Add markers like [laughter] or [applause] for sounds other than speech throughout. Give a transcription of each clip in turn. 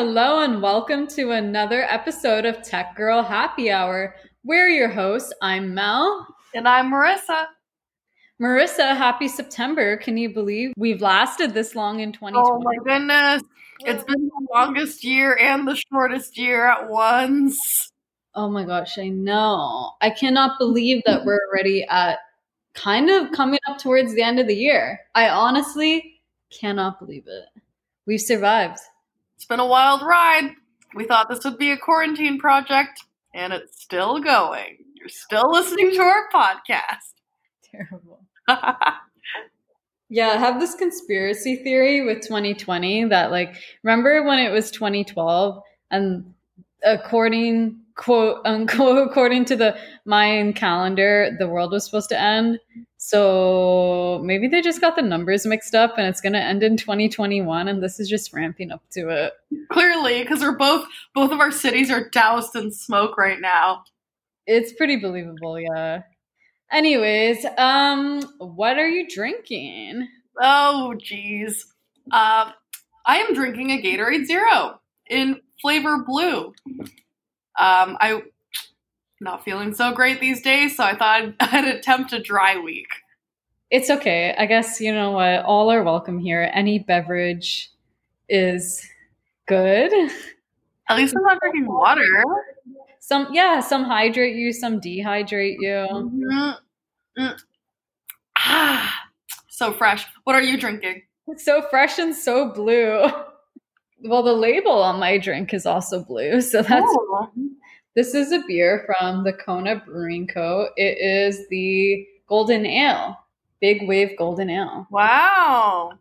hello, and welcome to another episode of Tech Girl Happy Hour. We're your hosts. I'm Mel. And I'm Marissa. Marissa, happy September. Can you believe we've lasted this long in 2020? Oh my goodness. It's been the longest year and the shortest year at once. Oh my gosh, I know. I cannot believe that we're already at kind of coming up towards the end of the year. I honestly cannot believe it. We've survived. It's been a wild ride. We thought this would be a quarantine project, and it's still going. You're still listening to our podcast. [laughs] Terrible. yeah, I have this conspiracy theory with 2020 that, like, remember when it was 2012 and according quote unquote according to the Mayan calendar, the world was supposed to end. So maybe they just got the numbers mixed up and it's going to end in 2021 and this is just ramping up to it. Clearly, because we're both both of our cities are doused in smoke right now. It's pretty believable, yeah. Anyways, um what are you drinking? Oh geez. Um I am drinking a Gatorade Zero in flavor blue. Um, I not feeling so great these days, so I thought [laughs] I'd attempt a dry week. It's okay. I guess you know what. All are welcome here. Any beverage is good. At least I'm not drinking water. Some yeah, some hydrate you, some dehydrate you. Mm-hmm. Mm. Ah, so fresh. What are you drinking? It's so fresh and so blue. [laughs] Well, the label on my drink is also blue, so that's. Ooh. This is a beer from the Kona Brewing Co. It is the Golden Ale, Big Wave Golden Ale. Wow.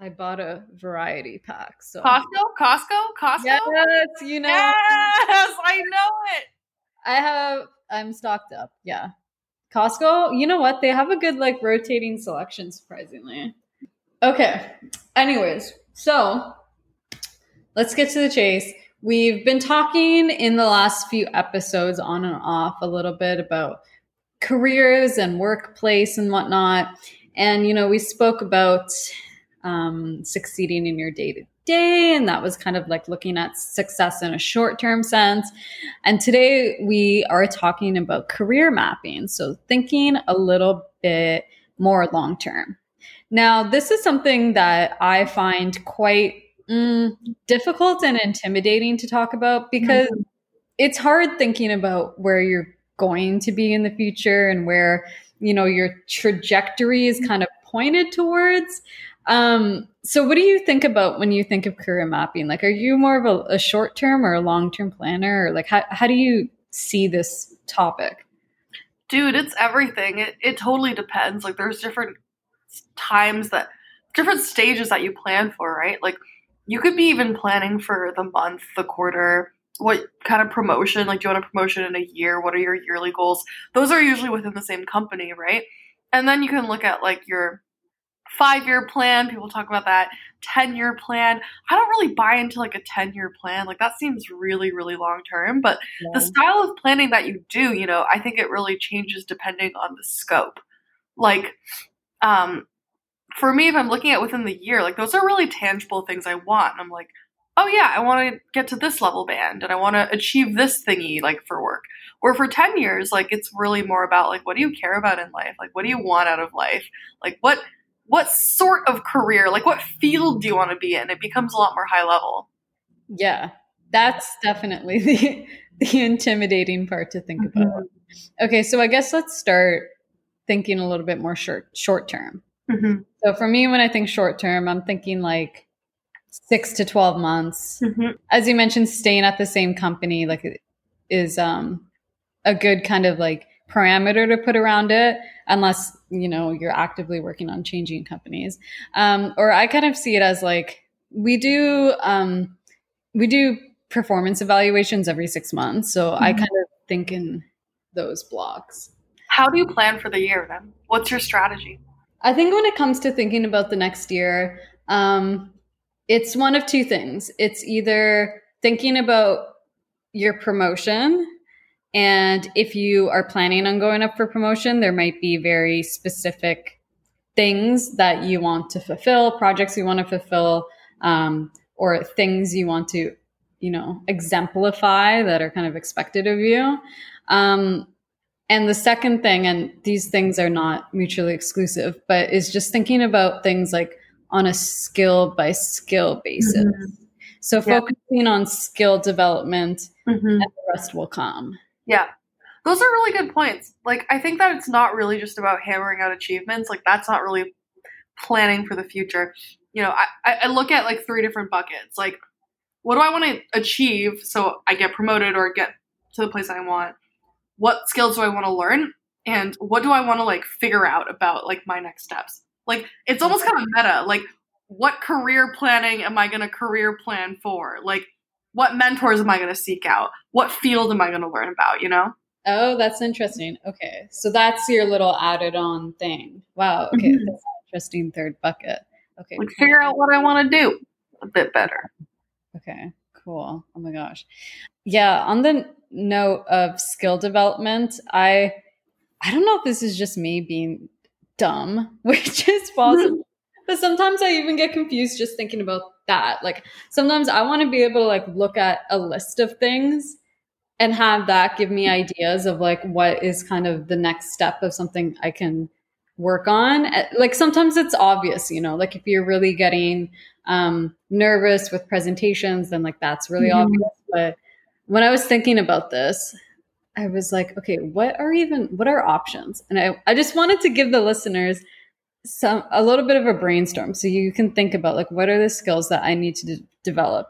I bought a variety pack. So Costco, Costco, Costco. Yes, you know. Yes, I know it. I have. I'm stocked up. Yeah, Costco. You know what? They have a good like rotating selection. Surprisingly. Okay. Anyways, so let's get to the chase. We've been talking in the last few episodes on and off a little bit about careers and workplace and whatnot. And, you know, we spoke about um, succeeding in your day to day. And that was kind of like looking at success in a short term sense. And today we are talking about career mapping. So thinking a little bit more long term. Now, this is something that I find quite mm, difficult and intimidating to talk about because mm-hmm. it's hard thinking about where you're going to be in the future and where you know your trajectory is kind of pointed towards. Um, so what do you think about when you think of career mapping? Like are you more of a, a short term or a long term planner? Or like how, how do you see this topic? Dude it's everything. It, it totally depends. Like there's different times that different stages that you plan for right? Like you could be even planning for the month, the quarter, what kind of promotion, like do you want a promotion in a year? What are your yearly goals? Those are usually within the same company, right? And then you can look at like your five year plan. People talk about that 10 year plan. I don't really buy into like a 10 year plan. Like that seems really, really long term. But yeah. the style of planning that you do, you know, I think it really changes depending on the scope. Like, um, for me, if I'm looking at within the year, like those are really tangible things I want. And I'm like, oh yeah, I want to get to this level band and I want to achieve this thingy like for work. Or for 10 years, like it's really more about like what do you care about in life? Like what do you want out of life? Like what what sort of career, like what field do you want to be in? It becomes a lot more high level. Yeah. That's definitely [laughs] the the intimidating part to think mm-hmm. about. Okay, so I guess let's start thinking a little bit more short short term. Mm-hmm. So for me, when I think short term, I'm thinking like six to 12 months. Mm-hmm. As you mentioned, staying at the same company, like is, um, a good kind of like parameter to put around it unless you know you're actively working on changing companies um, or i kind of see it as like we do um, we do performance evaluations every six months so mm-hmm. i kind of think in those blocks how do you plan for the year then what's your strategy I think when it comes to thinking about the next year, um, it's one of two things. It's either thinking about your promotion, and if you are planning on going up for promotion, there might be very specific things that you want to fulfill, projects you want to fulfill, um, or things you want to you know, exemplify that are kind of expected of you. Um, and the second thing, and these things are not mutually exclusive, but is just thinking about things like on a skill by skill basis. Mm-hmm. So yeah. focusing on skill development mm-hmm. and the rest will come. Yeah. Those are really good points. Like I think that it's not really just about hammering out achievements. Like that's not really planning for the future. You know, I, I look at like three different buckets. Like, what do I want to achieve so I get promoted or get to the place I want? What skills do I want to learn and what do I want to like figure out about like my next steps. Like it's almost kind of meta. Like what career planning am I going to career plan for? Like what mentors am I going to seek out? What field am I going to learn about, you know? Oh, that's interesting. Okay. So that's your little added on thing. Wow. Okay. Mm-hmm. That's interesting third bucket. Okay. Like figure out what I want to do a bit better. Okay. Cool. Oh my gosh. Yeah. On the note of skill development, I I don't know if this is just me being dumb, [laughs] which is possible. [laughs] but sometimes I even get confused just thinking about that. Like sometimes I want to be able to like look at a list of things and have that give me ideas of like what is kind of the next step of something I can work on. Eh, like sometimes it's obvious, you know, like if you're really getting um, nervous with presentations, then like that's really mm-hmm. obvious. But when I was thinking about this, I was like, okay, what are even what are options? And I, I just wanted to give the listeners some a little bit of a brainstorm so you can think about like what are the skills that I need to develop?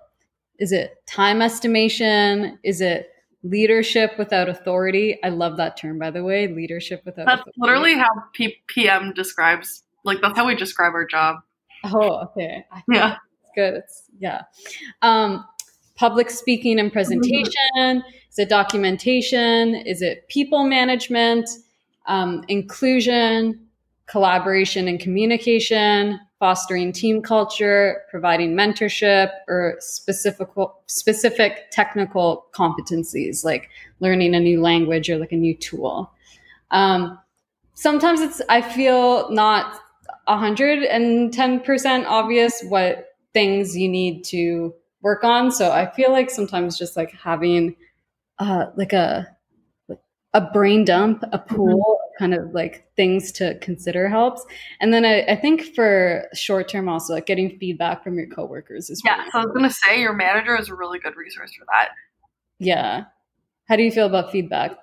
Is it time estimation? Is it leadership without authority? I love that term by the way, leadership without That's authority. literally how P- PM describes like that's how we describe our job. Oh, okay. yeah. It's good. It's yeah. Um public speaking and presentation? Is it documentation? Is it people management? Um, inclusion, collaboration and communication, fostering team culture, providing mentorship, or specific specific technical competencies like learning a new language or like a new tool. Um, sometimes it's I feel not 110% obvious what things you need to work on. So I feel like sometimes just like having uh, like a a brain dump, a mm-hmm. pool mm-hmm. kind of like things to consider helps. And then I, I think for short term also like getting feedback from your coworkers is yeah. Really so I was gonna say your manager is a really good resource for that. Yeah. How do you feel about feedback?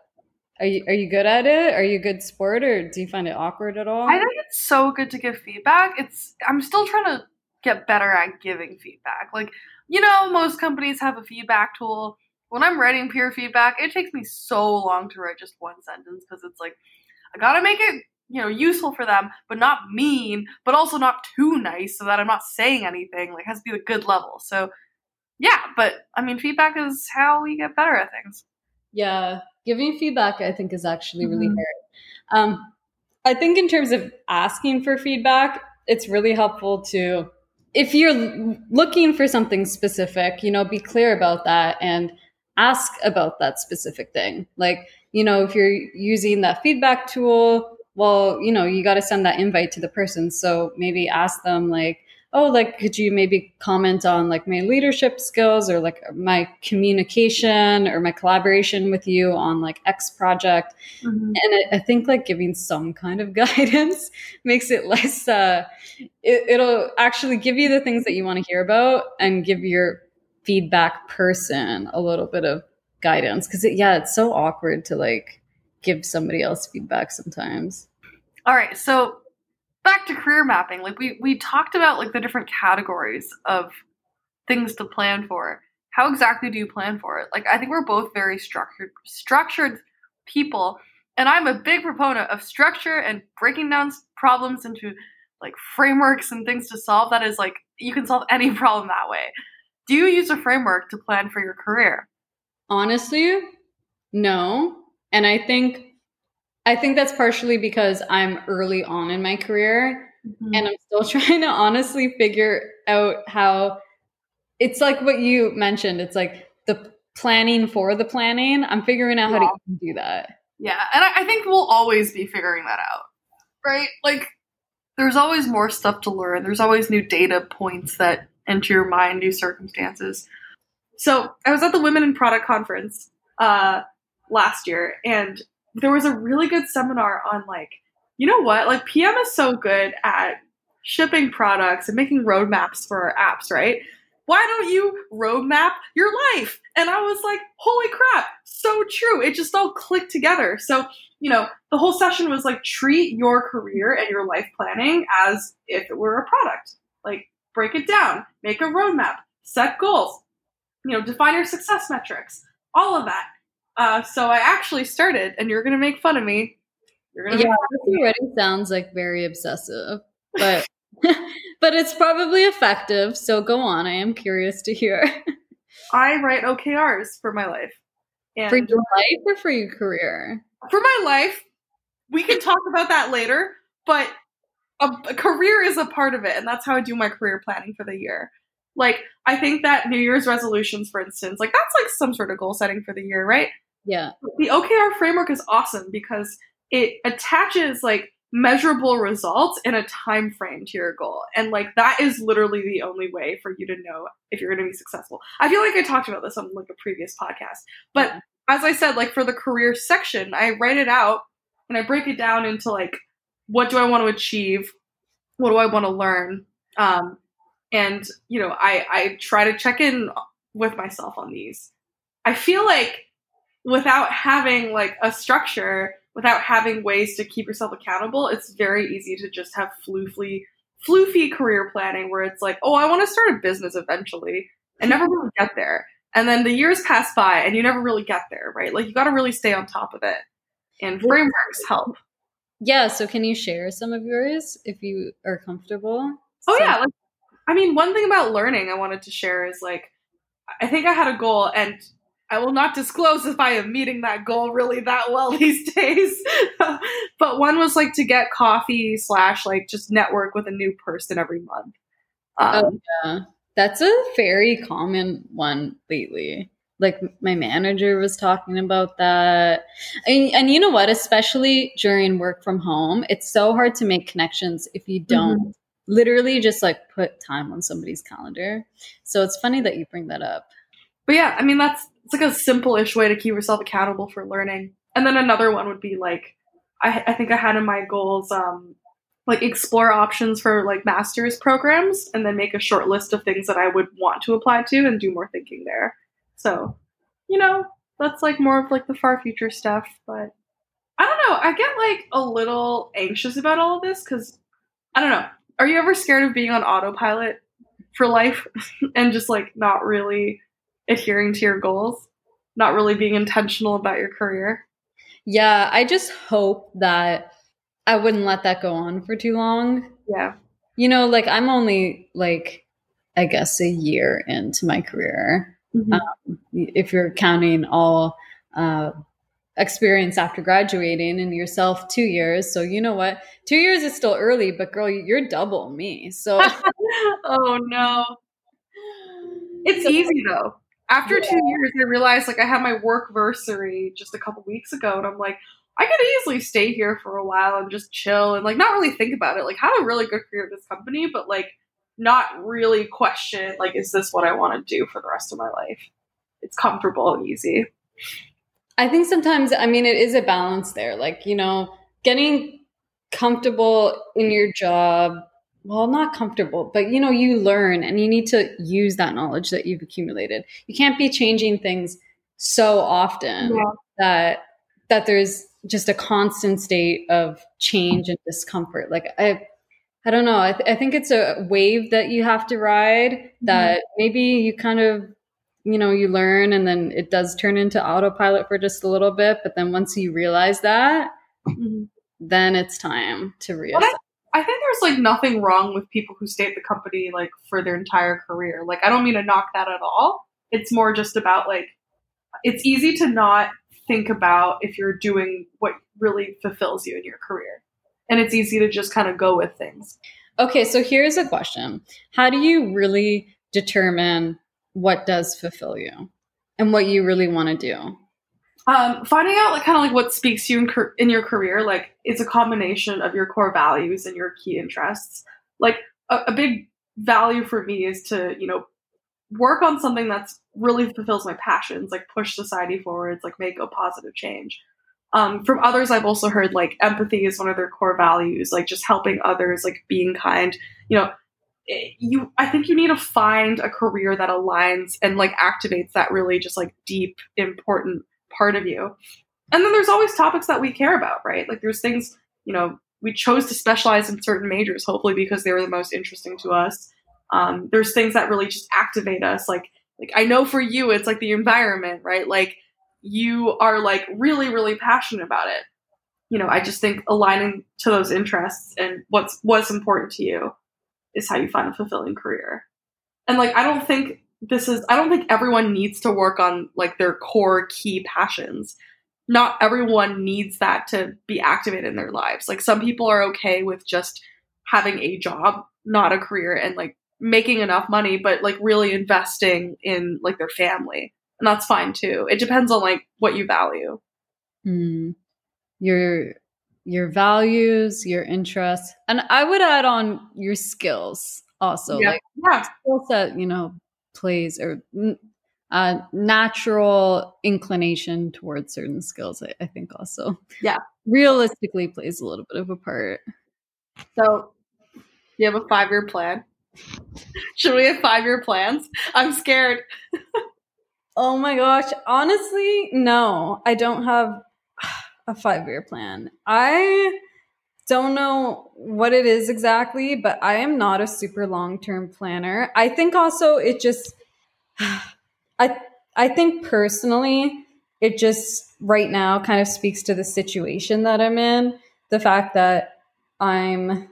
Are you are you good at it? Are you a good sport or do you find it awkward at all? I think it's so good to give feedback. It's I'm still trying to get better at giving feedback. Like you know, most companies have a feedback tool. When I'm writing peer feedback, it takes me so long to write just one sentence because it's like, I gotta make it, you know, useful for them, but not mean, but also not too nice so that I'm not saying anything. Like, has to be a good level. So, yeah, but I mean, feedback is how we get better at things. Yeah, giving feedback, I think, is actually really mm-hmm. hard. Um, I think in terms of asking for feedback, it's really helpful to if you're looking for something specific, you know, be clear about that and ask about that specific thing. Like, you know, if you're using that feedback tool, well, you know, you got to send that invite to the person. So maybe ask them, like, oh, like, could you maybe comment on like my leadership skills or like my communication or my collaboration with you on like X project? Mm-hmm. And I, I, think like giving some kind of [laughs] guidance makes it less, uh, it, it'll actually give you the things that you want to hear about and give your feedback person a little bit of guidance. Cause it, yeah, it's so awkward to like give somebody else feedback sometimes. All right. So back to career mapping like we we talked about like the different categories of things to plan for. How exactly do you plan for it? Like i think we're both very structured structured people and i'm a big proponent of structure and breaking down problems into like frameworks and things to solve that is like you can solve any [laughs] problem that way. Do you use a framework to plan for your career? Honestly no. And i think I think that's partially because I'm early on in my career mm-hmm. and I'm still [laughs] trying to honestly figure out how it's like what you mentioned. It's like the planning for the planning. I'm figuring out yeah. how to do that. Yeah. And I, I think we'll always be figuring that out, right? Like, there's always more stuff to learn. There's always new data points that enter your mind, new circumstances. So I was at the Women in Product conference uh, last year, and there was a really good seminar on like, you know what? Like PM is so good at shipping products and making roadmaps for apps, right? Why don't you roadmap your life? And I was like, holy crap, so true. It just all clicked together. So, you know, the whole session was like treat your career and your life planning as if it were a product. Like break it down, make a roadmap, set goals, you know, define your success metrics, all of that. Uh, so I actually started, and you're going to make fun of me. You're gonna yeah, this already sounds like very obsessive, but [laughs] but it's probably effective. So go on. I am curious to hear. [laughs] I write OKRs for my life. And for your life or for your career? For my life. We can talk about that later, but a, a career is a part of it, and that's how I do my career planning for the year. Like, I think that New Year's resolutions, for instance, like that's like some sort of goal setting for the year, right? Yeah. The OKR framework is awesome because it attaches like measurable results in a time frame to your goal. And like that is literally the only way for you to know if you're going to be successful. I feel like I talked about this on like a previous podcast. But as I said, like for the career section, I write it out and I break it down into like what do I want to achieve? What do I want to learn? Um, and you know, I I try to check in with myself on these. I feel like without having like a structure, without having ways to keep yourself accountable, it's very easy to just have floofy, floofy career planning where it's like, oh, I want to start a business eventually and never really get there. And then the years pass by and you never really get there, right? Like you got to really stay on top of it. And frameworks help. Yeah. So can you share some of yours if you are comfortable? Oh, so- yeah. Like, I mean, one thing about learning I wanted to share is like, I think I had a goal and I will not disclose if I am meeting that goal really that well [laughs] these days. [laughs] but one was like to get coffee slash like just network with a new person every month. Um, oh, yeah. That's a very common one lately. Like my manager was talking about that. And, and you know what? Especially during work from home, it's so hard to make connections if you don't mm-hmm. literally just like put time on somebody's calendar. So it's funny that you bring that up. But yeah, I mean, that's it's like a simple-ish way to keep yourself accountable for learning. And then another one would be like, I, I think I had in my goals, um, like explore options for like master's programs and then make a short list of things that I would want to apply to and do more thinking there. So, you know, that's like more of like the far future stuff, but I don't know. I get like a little anxious about all of this because I don't know. Are you ever scared of being on autopilot for life [laughs] and just like not really adhering to your goals, not really being intentional about your career. Yeah, I just hope that I wouldn't let that go on for too long. Yeah. You know, like I'm only like, I guess, a year into my career. Mm-hmm. Um, if you're counting all uh, experience after graduating and yourself two years. So, you know what? Two years is still early, but girl, you're double me. So, [laughs] oh no. It's so, easy though after yeah. two years, I realized like I had my work versary just a couple weeks ago, and I'm like, I could easily stay here for a while and just chill and like not really think about it. Like have a really good career at this company, but like not really question like is this what I want to do for the rest of my life? It's comfortable and easy. I think sometimes I mean it is a balance there. Like, you know, getting comfortable in your job well not comfortable but you know you learn and you need to use that knowledge that you've accumulated you can't be changing things so often yeah. that that there's just a constant state of change and discomfort like i i don't know i, th- I think it's a wave that you have to ride that mm-hmm. maybe you kind of you know you learn and then it does turn into autopilot for just a little bit but then once you realize that mm-hmm. then it's time to reassess I think there's like nothing wrong with people who stay at the company like for their entire career. Like I don't mean to knock that at all. It's more just about like it's easy to not think about if you're doing what really fulfills you in your career. And it's easy to just kind of go with things. Okay, so here's a question. How do you really determine what does fulfill you and what you really want to do? Um, finding out like kind of like what speaks to you in, in your career like it's a combination of your core values and your key interests like a, a big value for me is to you know work on something that's really fulfills my passions, like push society forwards, like make a positive change. Um, from others, I've also heard like empathy is one of their core values, like just helping others, like being kind. You know, you I think you need to find a career that aligns and like activates that really just like deep, important part of you. And then there's always topics that we care about, right? Like there's things, you know, we chose to specialize in certain majors, hopefully because they were the most interesting to us. Um, there's things that really just activate us, like like I know for you it's like the environment, right? Like you are like really really passionate about it. You know, I just think aligning to those interests and what's what's important to you is how you find a fulfilling career. And like I don't think this is I don't think everyone needs to work on like their core key passions. Not everyone needs that to be activated in their lives. Like some people are okay with just having a job, not a career and like making enough money but like really investing in like their family. And that's fine too. It depends on like what you value. Mm. Your your values, your interests, and I would add on your skills also. Yeah. Like Yeah. skill set, you know, plays or a natural inclination towards certain skills. I, I think also, Yeah. realistically plays a little bit of a part. So you have a five year plan. Should we have five year plans? I'm scared. [laughs] Oh my gosh, honestly, no, I don't have a five year plan. I don't know what it is exactly, but I am not a super long term planner. I think also it just, [sighs] I I think personally, it just right now kind of speaks to the situation that I'm in. The fact that I'm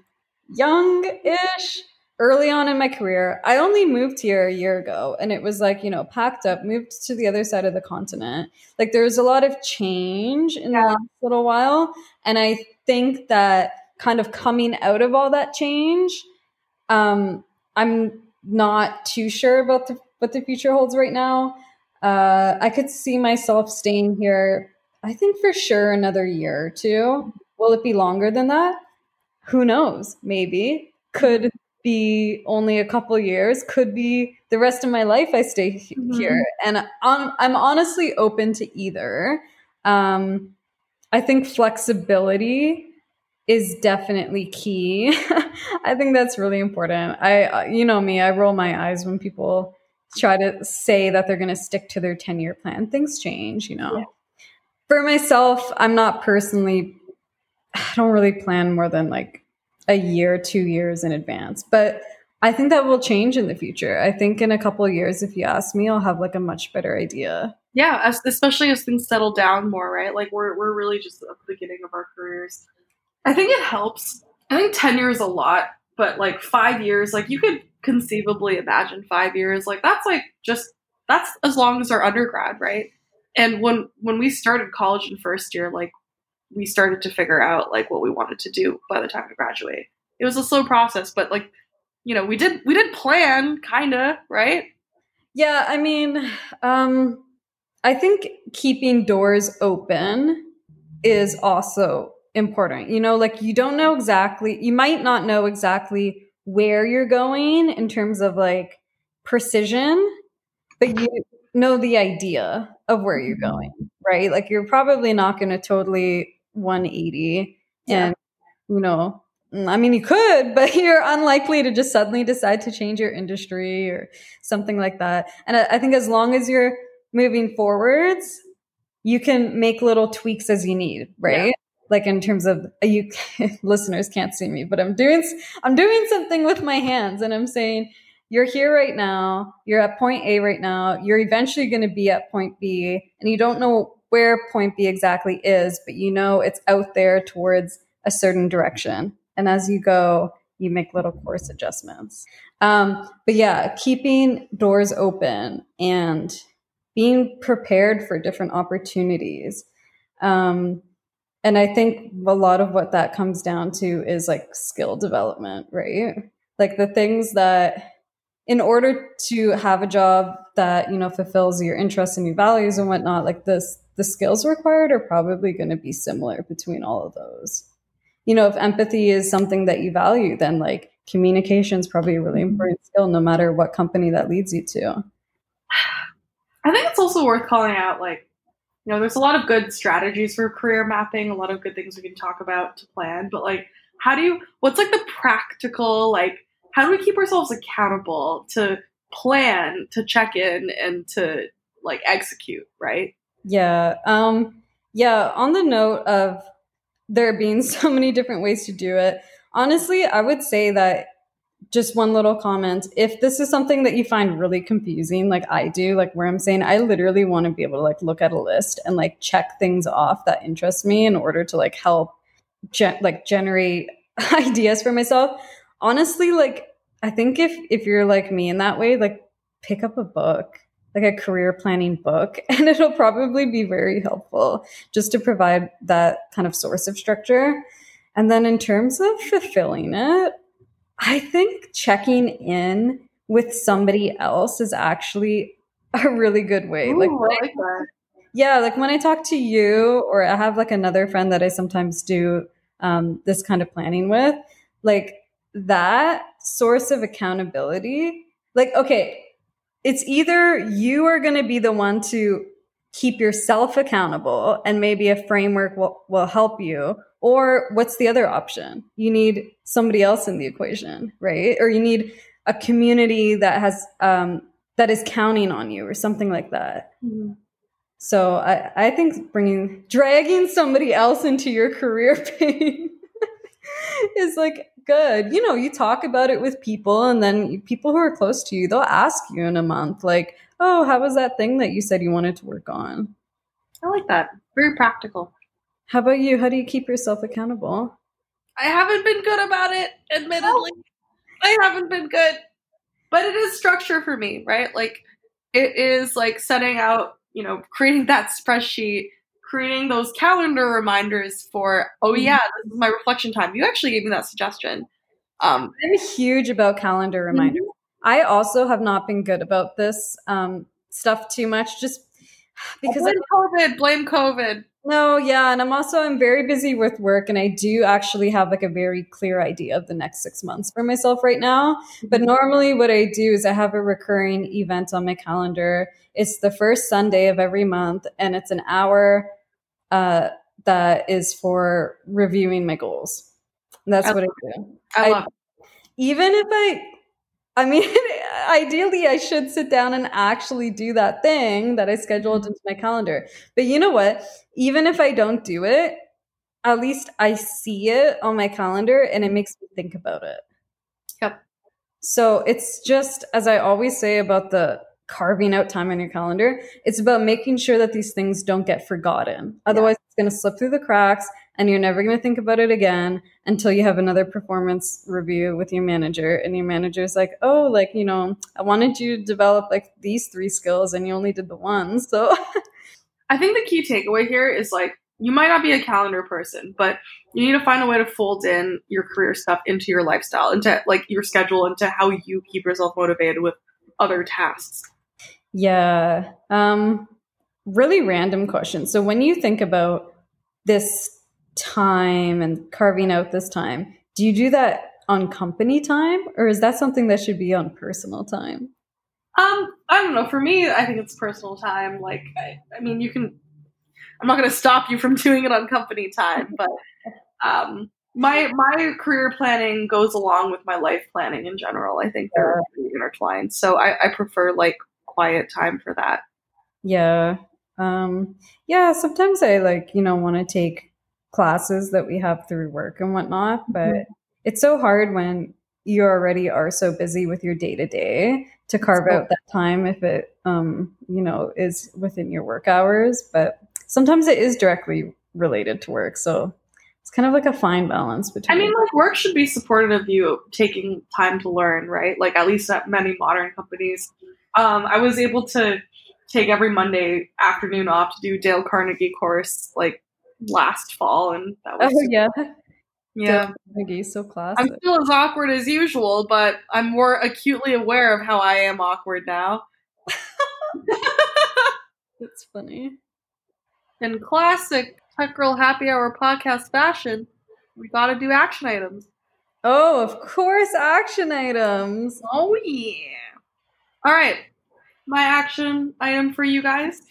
young ish, early on in my career. I only moved here a year ago and it was like, you know, packed up, moved to the other side of the continent. Like there was a lot of change in Yeah. the last little while. And I think that kind of coming out of all that change, um, I'm not too sure about the, what the future holds right now. Uh, I could see myself staying here, I think for sure another year or two. Will it be longer than that? Who knows? Maybe. Could be only a couple years, could be the rest of my life I stay Mhm. here. And I'm, I'm honestly open to either. Um, I think flexibility is definitely key. [laughs] I think that's really important. I, uh, you know me, I roll my eyes when people try to say that they're going to stick to their 10 year plan. Things change, you know. Yeah. For myself, I'm not personally, I don't really plan more than like a year, two years in advance. But I think that will change in the future. I think in a couple of years, if you ask me, I'll have like a much better idea. Yeah, as, especially as things settle down more, right? Like we're we're really just at the beginning of our careers. I think it helps. I think ten years is a lot, but like five years, like you could conceivably imagine five years. Like that's like just that's as long as our undergrad, right? And when when we started college in first year, like we started to figure out like what we wanted to do by the time we graduate. It was a slow process, but like you know, we did we did plan kinda, right? Yeah, I mean, um, I think keeping doors open is also important. You know, like you don't know exactly, you might not know exactly where you're going in terms of like precision, but you know the idea of where you're going, right? Like you're probably not going to totally 180 Yeah. and, you know, mm, I mean, you could, but [laughs] you're unlikely to just suddenly decide to change your industry or something like that. And I, I think as long as you're moving forwards, you can make little tweaks as you need, right? Like in terms of you [laughs] listeners can't see me, but I'm doing I'm doing something with my hands and I'm saying you're here right now, you're at point A right now, you're eventually going to be at point B and you don't know where point B exactly is, but you know it's out there towards a certain direction. And as you go, you make little course adjustments. Um, but yeah, keeping doors open and being prepared for different opportunities. Um, and I think a lot of what that comes down to is like skill development, right? Like the things that, in order to have a job that you know fulfills your interests and your values and whatnot, like this, the skills required are probably going to be similar between all of those. You know, if empathy is something that you value, then like communication is probably a really important skill, no matter what company that leads you to. I think it's also worth calling out like you know, there's a lot of good strategies for career mapping, a lot of good things we can talk about to plan, but like how do you what's like the practical like how do we keep ourselves accountable to plan, to check in and to like execute, right? Yeah. Um yeah, on the note of there being [laughs] so many different ways to do it, honestly, I would say that just one little comment. If this is something that you find really confusing, like I do, like where I'm saying I literally want to be able to like look at a list and like check things off that interest me in order to like help ge- like generate [laughs] ideas for myself. Honestly, like I think if if you're like me in that way, like pick up a book, like a career planning book, [laughs] and it'll probably be very helpful just to provide that kind of source of structure. And then in terms of fulfilling it, I think checking in with somebody else is actually [laughs] a really good way. Ooh, like, I like yeah, like when I talk to you, or I have like another friend that I sometimes do um, this kind of planning with, like that source of accountability. Like, okay, it's either you are going to be the one to keep yourself accountable and maybe a framework will, will help you, or what's the other option? You need somebody else in the equation, right? Or you need a community that has um, that is counting on you, or something like that. Mhm. So I, I think bringing dragging somebody else into your career [laughs] pain is like good. You know, you talk about it with people, and then people who are close to you, they'll ask you in a month, like, "Oh, how was that thing that you said you wanted to work on?" I like that. Very practical. How about you? How do you keep yourself accountable? I haven't been good about it, admittedly. I haven't been good. But it is structure for me, right? Like it is like setting out, you know, creating that spreadsheet, creating those calendar reminders for, oh yeah, this is my reflection time. You actually gave me that suggestion. Um I'm huge about calendar reminders. I also have not been good about this um, stuff too much, just because blame COVID, blame COVID. No, yeah, and I'm also I'm very busy with work, and I do actually have like a very clear idea of the next six months for myself right now. But normally, what I do is I have a recurring event on my calendar. It's the first Sunday of every month, and it's an hour uh, that is for reviewing my goals. And that's I what I do. I I- love it. Even if I, I mean, [laughs] ideally, I should sit down and actually do that thing that I scheduled into my calendar. But you know what? Even if I don't do it, at least I see it on my calendar and it makes me think about it. Yep. So it's just, as I always say about the carving out time on your calendar, it's about making sure that these things don't get forgotten. Otherwise, it's going to slip through the cracks and you're never going to think about it again until you have another performance review with your manager. And your manager's like, oh, like, you know, I wanted you to develop like these three skills and you only did the one. So, I think the key takeaway here is like you might not be a calendar person, but you need to find a way to fold in your career stuff into your lifestyle, into like your schedule, into how you keep yourself motivated with other tasks. Yeah. Um, really random question. So when you think about this time and carving out this time, do you do that on company time or is that something that should be on personal time? Um, I don't know. For me, I think it's personal time. Like, I, I mean, you can. I'm not going to stop you from [laughs] doing it on company time, but um, my my career planning goes along with my life planning in general. I think they're really intertwined. So I, I prefer like quiet time for that. Yeah. Um, yeah, sometimes I like, you know, want to take classes that we have through work and whatnot, but Mhm. it's so hard when you already are so busy with your day to day to carve So- out that time if it, um, you know, is within your work hours. But sometimes it is directly related to work. So it's kind of like a fine balance between. I mean, like work should be supportive of you taking time to learn, right? Like at least at many modern companies. Um, I was able to take every Monday afternoon off to do Dale Carnegie course like last fall, and that was oh, yeah. yeah. Carnegie, so classic. I'm still as awkward as usual, but I'm more acutely aware of how I am awkward now. [laughs] It's funny. In classic Tech Girl Happy Hour podcast fashion, we got to do action items. Oh, of course, action items. Oh yeah. All right. my action item for you guys.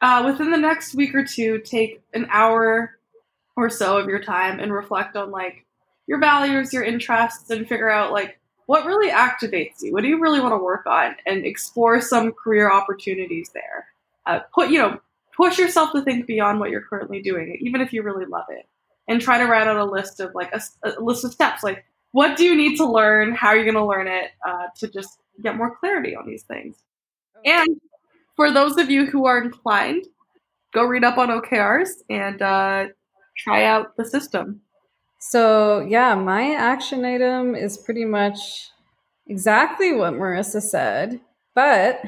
Uh, within the next week or two, take an hour or so of your time and reflect on like your values, your interests, and figure out like what really activates you. What do you really want to work on, and explore some career opportunities there. Uh, put you know push yourself to think beyond what you're currently doing, even if you really love it, and try to write out a list of like a, a list of steps. Like what do you need to learn? How are you going to learn it uh, to just get more clarity on these things? And for those of you who are inclined, go read up on OKRs and uh, try out the system. So, yeah, my action item is pretty much exactly what Marissa said, but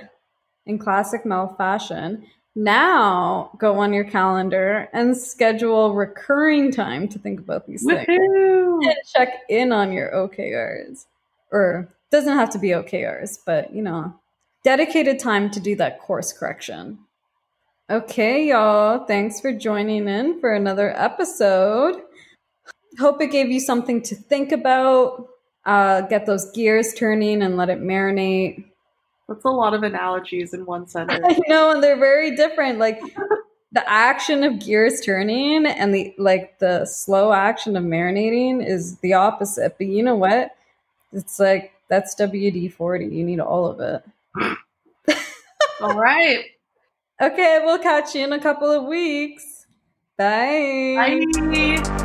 in classic Mel fashion. Now go on your calendar and schedule recurring time to think about these Woohoo! things. And check in on your OKRs. Or doesn't have to be OKRs, but you know, dedicated time to do that course correction. Okay, y'all. Thanks for joining in for another episode. Hope it gave you something to think about. Uh, get those gears turning and let it marinate. That's a lot of analogies in one sentence. [laughs] I know, and they're very different. Like [laughs] the action of gears turning and the like the slow action of marinating is the opposite. But you know what? It's like that's WD forty. You need all of it. [laughs] All right. Okay, we'll catch you in a couple of weeks. Bye. Bye.